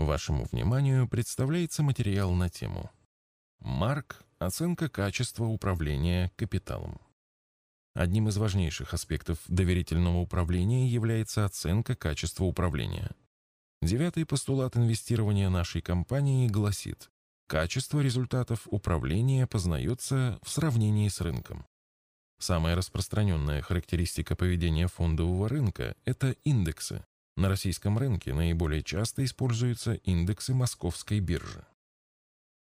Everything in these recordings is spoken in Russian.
Вашему вниманию представляется материал на тему «Марк. Оценка качества управления капиталом». Одним из важнейших аспектов доверительного управления является оценка качества управления. Девятый постулат инвестирования нашей компании гласит, качество результатов управления познается в сравнении с рынком. Самая распространенная характеристика поведения фондового рынка – это индексы. На российском рынке наиболее часто используются индексы московской биржи.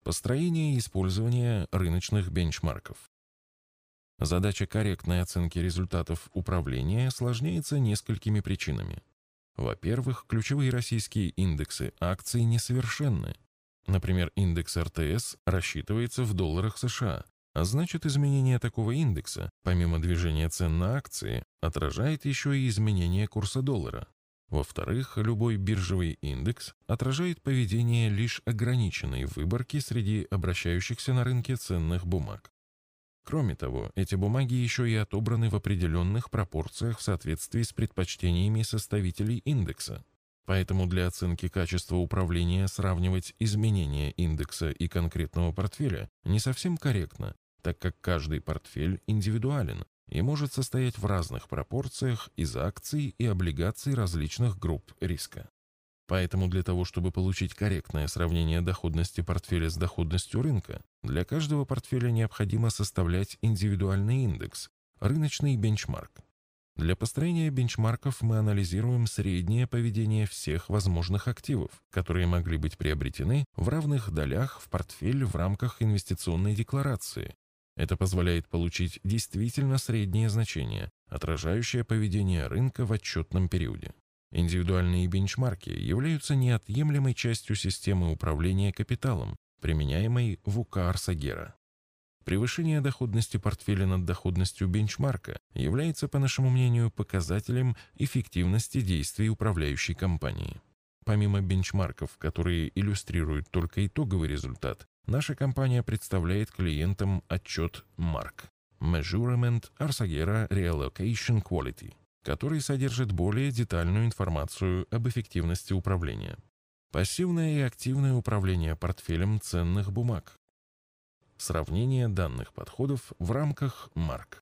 Построение и использование рыночных бенчмарков. Задача корректной оценки результатов управления сложняется несколькими причинами. Во-первых, ключевые российские индексы акций несовершенны. Например, индекс РТС рассчитывается в долларах США, а значит изменение такого индекса, помимо движения цен на акции, отражает еще и изменение курса доллара. Во-вторых, любой биржевый индекс отражает поведение лишь ограниченной выборки среди обращающихся на рынке ценных бумаг. Кроме того, эти бумаги еще и отобраны в определенных пропорциях в соответствии с предпочтениями составителей индекса. Поэтому для оценки качества управления сравнивать изменения индекса и конкретного портфеля не совсем корректно, так как каждый портфель индивидуален и может состоять в разных пропорциях из акций и облигаций различных групп риска. Поэтому для того, чтобы получить корректное сравнение доходности портфеля с доходностью рынка, для каждого портфеля необходимо составлять индивидуальный индекс, рыночный бенчмарк. Для построения бенчмарков мы анализируем среднее поведение всех возможных активов, которые могли быть приобретены в равных долях в портфель в рамках инвестиционной декларации. Это позволяет получить действительно среднее значение, отражающее поведение рынка в отчетном периоде. Индивидуальные бенчмарки являются неотъемлемой частью системы управления капиталом, применяемой в УК Арсагера. Превышение доходности портфеля над доходностью бенчмарка является, по нашему мнению, показателем эффективности действий управляющей компании. Помимо бенчмарков, которые иллюстрируют только итоговый результат, наша компания представляет клиентам отчет MARC – Measurement Arsagera Reallocation Quality – который содержит более детальную информацию об эффективности управления. Пассивное и активное управление портфелем ценных бумаг. Сравнение данных подходов в рамках МАРК.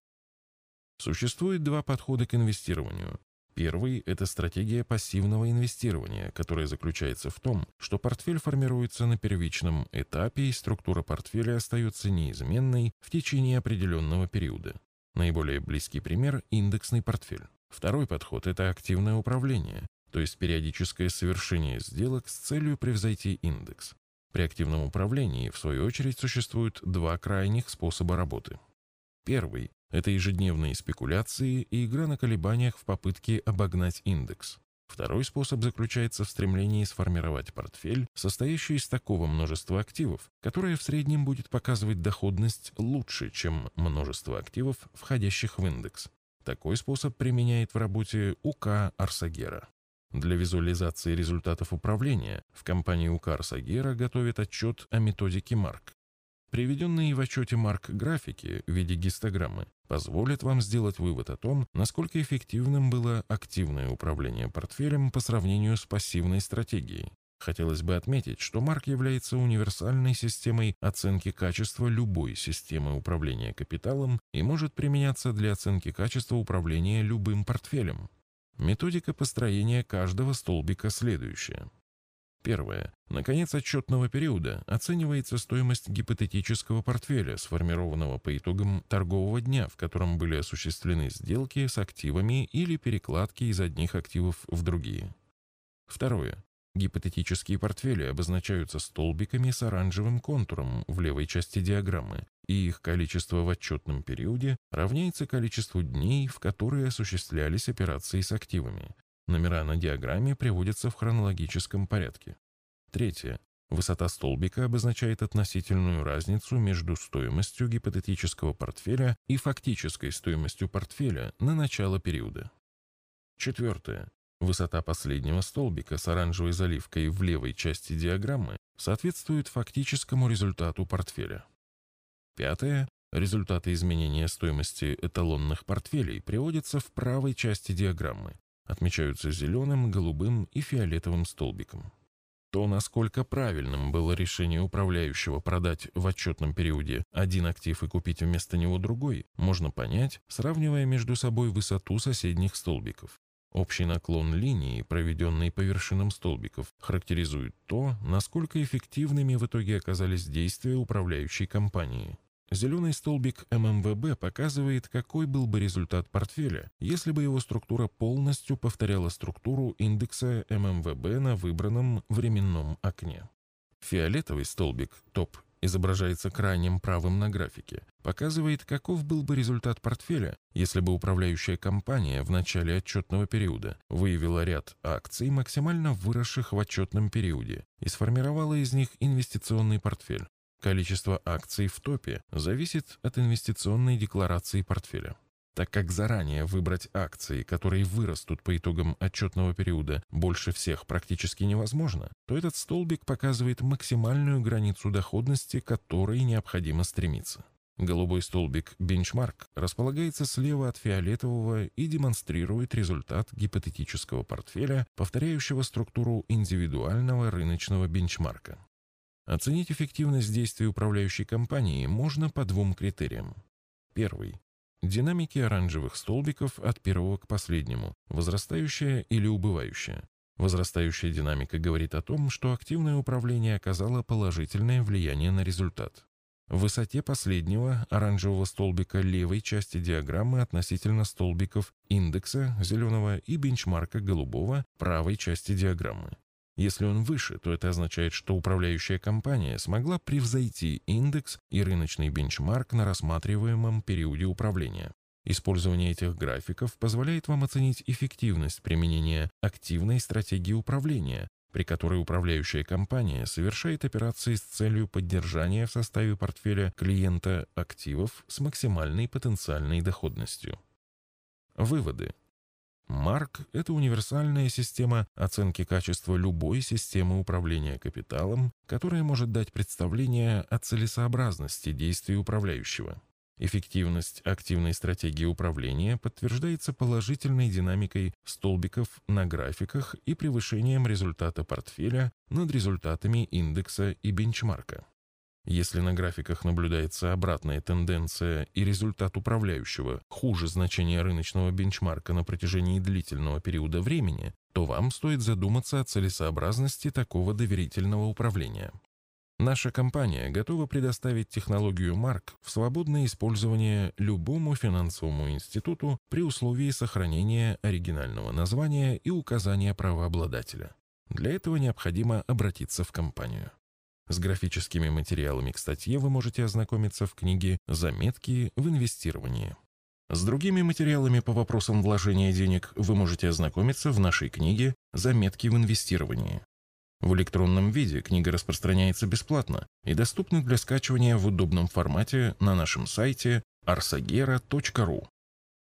Существует два подхода к инвестированию. Первый – это стратегия пассивного инвестирования, которая заключается в том, что портфель формируется на первичном этапе и структура портфеля остается неизменной в течение определенного периода. Наиболее близкий пример – индексный портфель. Второй подход – это активное управление, то есть периодическое совершение сделок с целью превзойти индекс. При активном управлении, в свою очередь, существуют два крайних способа работы. Первый – это ежедневные спекуляции и игра на колебаниях в попытке обогнать индекс. Второй способ заключается в стремлении сформировать портфель, состоящий из такого множества активов, которое в среднем будет показывать доходность лучше, чем множество активов, входящих в индекс. Такой способ применяет в работе УК Арсагера. Для визуализации результатов управления в компании УК Арсагера готовят отчет о методике МАРК. Приведенные в отчете МАРК графики в виде гистограммы позволят вам сделать вывод о том, насколько эффективным было активное управление портфелем по сравнению с пассивной стратегией. Хотелось бы отметить, что Марк является универсальной системой оценки качества любой системы управления капиталом и может применяться для оценки качества управления любым портфелем. Методика построения каждого столбика следующая. Первое. На конец отчетного периода оценивается стоимость гипотетического портфеля, сформированного по итогам торгового дня, в котором были осуществлены сделки с активами или перекладки из одних активов в другие. Второе. Гипотетические портфели обозначаются столбиками с оранжевым контуром в левой части диаграммы, и их количество в отчетном периоде равняется количеству дней, в которые осуществлялись операции с активами. Номера на диаграмме приводятся в хронологическом порядке. Третье. Высота столбика обозначает относительную разницу между стоимостью гипотетического портфеля и фактической стоимостью портфеля на начало периода. Четвертое. Высота последнего столбика с оранжевой заливкой в левой части диаграммы соответствует фактическому результату портфеля. Пятое. Результаты изменения стоимости эталонных портфелей приводятся в правой части диаграммы, отмечаются зеленым, голубым и фиолетовым столбиком. То, насколько правильным было решение управляющего продать в отчетном периоде один актив и купить вместо него другой, можно понять, сравнивая между собой высоту соседних столбиков. Общий наклон линии, проведенный по вершинам столбиков, характеризует то, насколько эффективными в итоге оказались действия управляющей компании. Зеленый столбик ММВБ показывает, какой был бы результат портфеля, если бы его структура полностью повторяла структуру индекса ММВБ на выбранном временном окне. Фиолетовый столбик, топ, изображается крайним правым на графике, показывает, каков был бы результат портфеля, если бы управляющая компания в начале отчетного периода выявила ряд акций, максимально выросших в отчетном периоде, и сформировала из них инвестиционный портфель. Количество акций в топе зависит от инвестиционной декларации портфеля. Так как заранее выбрать акции, которые вырастут по итогам отчетного периода, больше всех практически невозможно, то этот столбик показывает максимальную границу доходности, к которой необходимо стремиться. Голубой столбик «Бенчмарк» располагается слева от фиолетового и демонстрирует результат гипотетического портфеля, повторяющего структуру индивидуального рыночного бенчмарка. Оценить эффективность действий управляющей компании можно по двум критериям. Первый. Динамики оранжевых столбиков от первого к последнему, возрастающая или убывающая. Возрастающая динамика говорит о том, что активное управление оказало положительное влияние на результат. В высоте последнего оранжевого столбика левой части диаграммы относительно столбиков индекса зеленого и бенчмарка голубого правой части диаграммы. Если он выше, то это означает, что управляющая компания смогла превзойти индекс и рыночный бенчмарк на рассматриваемом периоде управления. Использование этих графиков позволяет вам оценить эффективность применения активной стратегии управления, при которой управляющая компания совершает операции с целью поддержания в составе портфеля клиента активов с максимальной потенциальной доходностью. Выводы. Марк – это универсальная система оценки качества любой системы управления капиталом, которая может дать представление о целесообразности действий управляющего. Эффективность активной стратегии управления подтверждается положительной динамикой столбиков на графиках и превышением результата портфеля над результатами индекса и бенчмарка. Если на графиках наблюдается обратная тенденция и результат управляющего хуже значения рыночного бенчмарка на протяжении длительного периода времени, то вам стоит задуматься о целесообразности такого доверительного управления. Наша компания готова предоставить технологию Марк в свободное использование любому финансовому институту при условии сохранения оригинального названия и указания правообладателя. Для этого необходимо обратиться в компанию. С графическими материалами к статье вы можете ознакомиться в книге «Заметки в инвестировании». С другими материалами по вопросам вложения денег вы можете ознакомиться в нашей книге «Заметки в инвестировании». В электронном виде книга распространяется бесплатно и доступна для скачивания в удобном формате на нашем сайте arsagera.ru.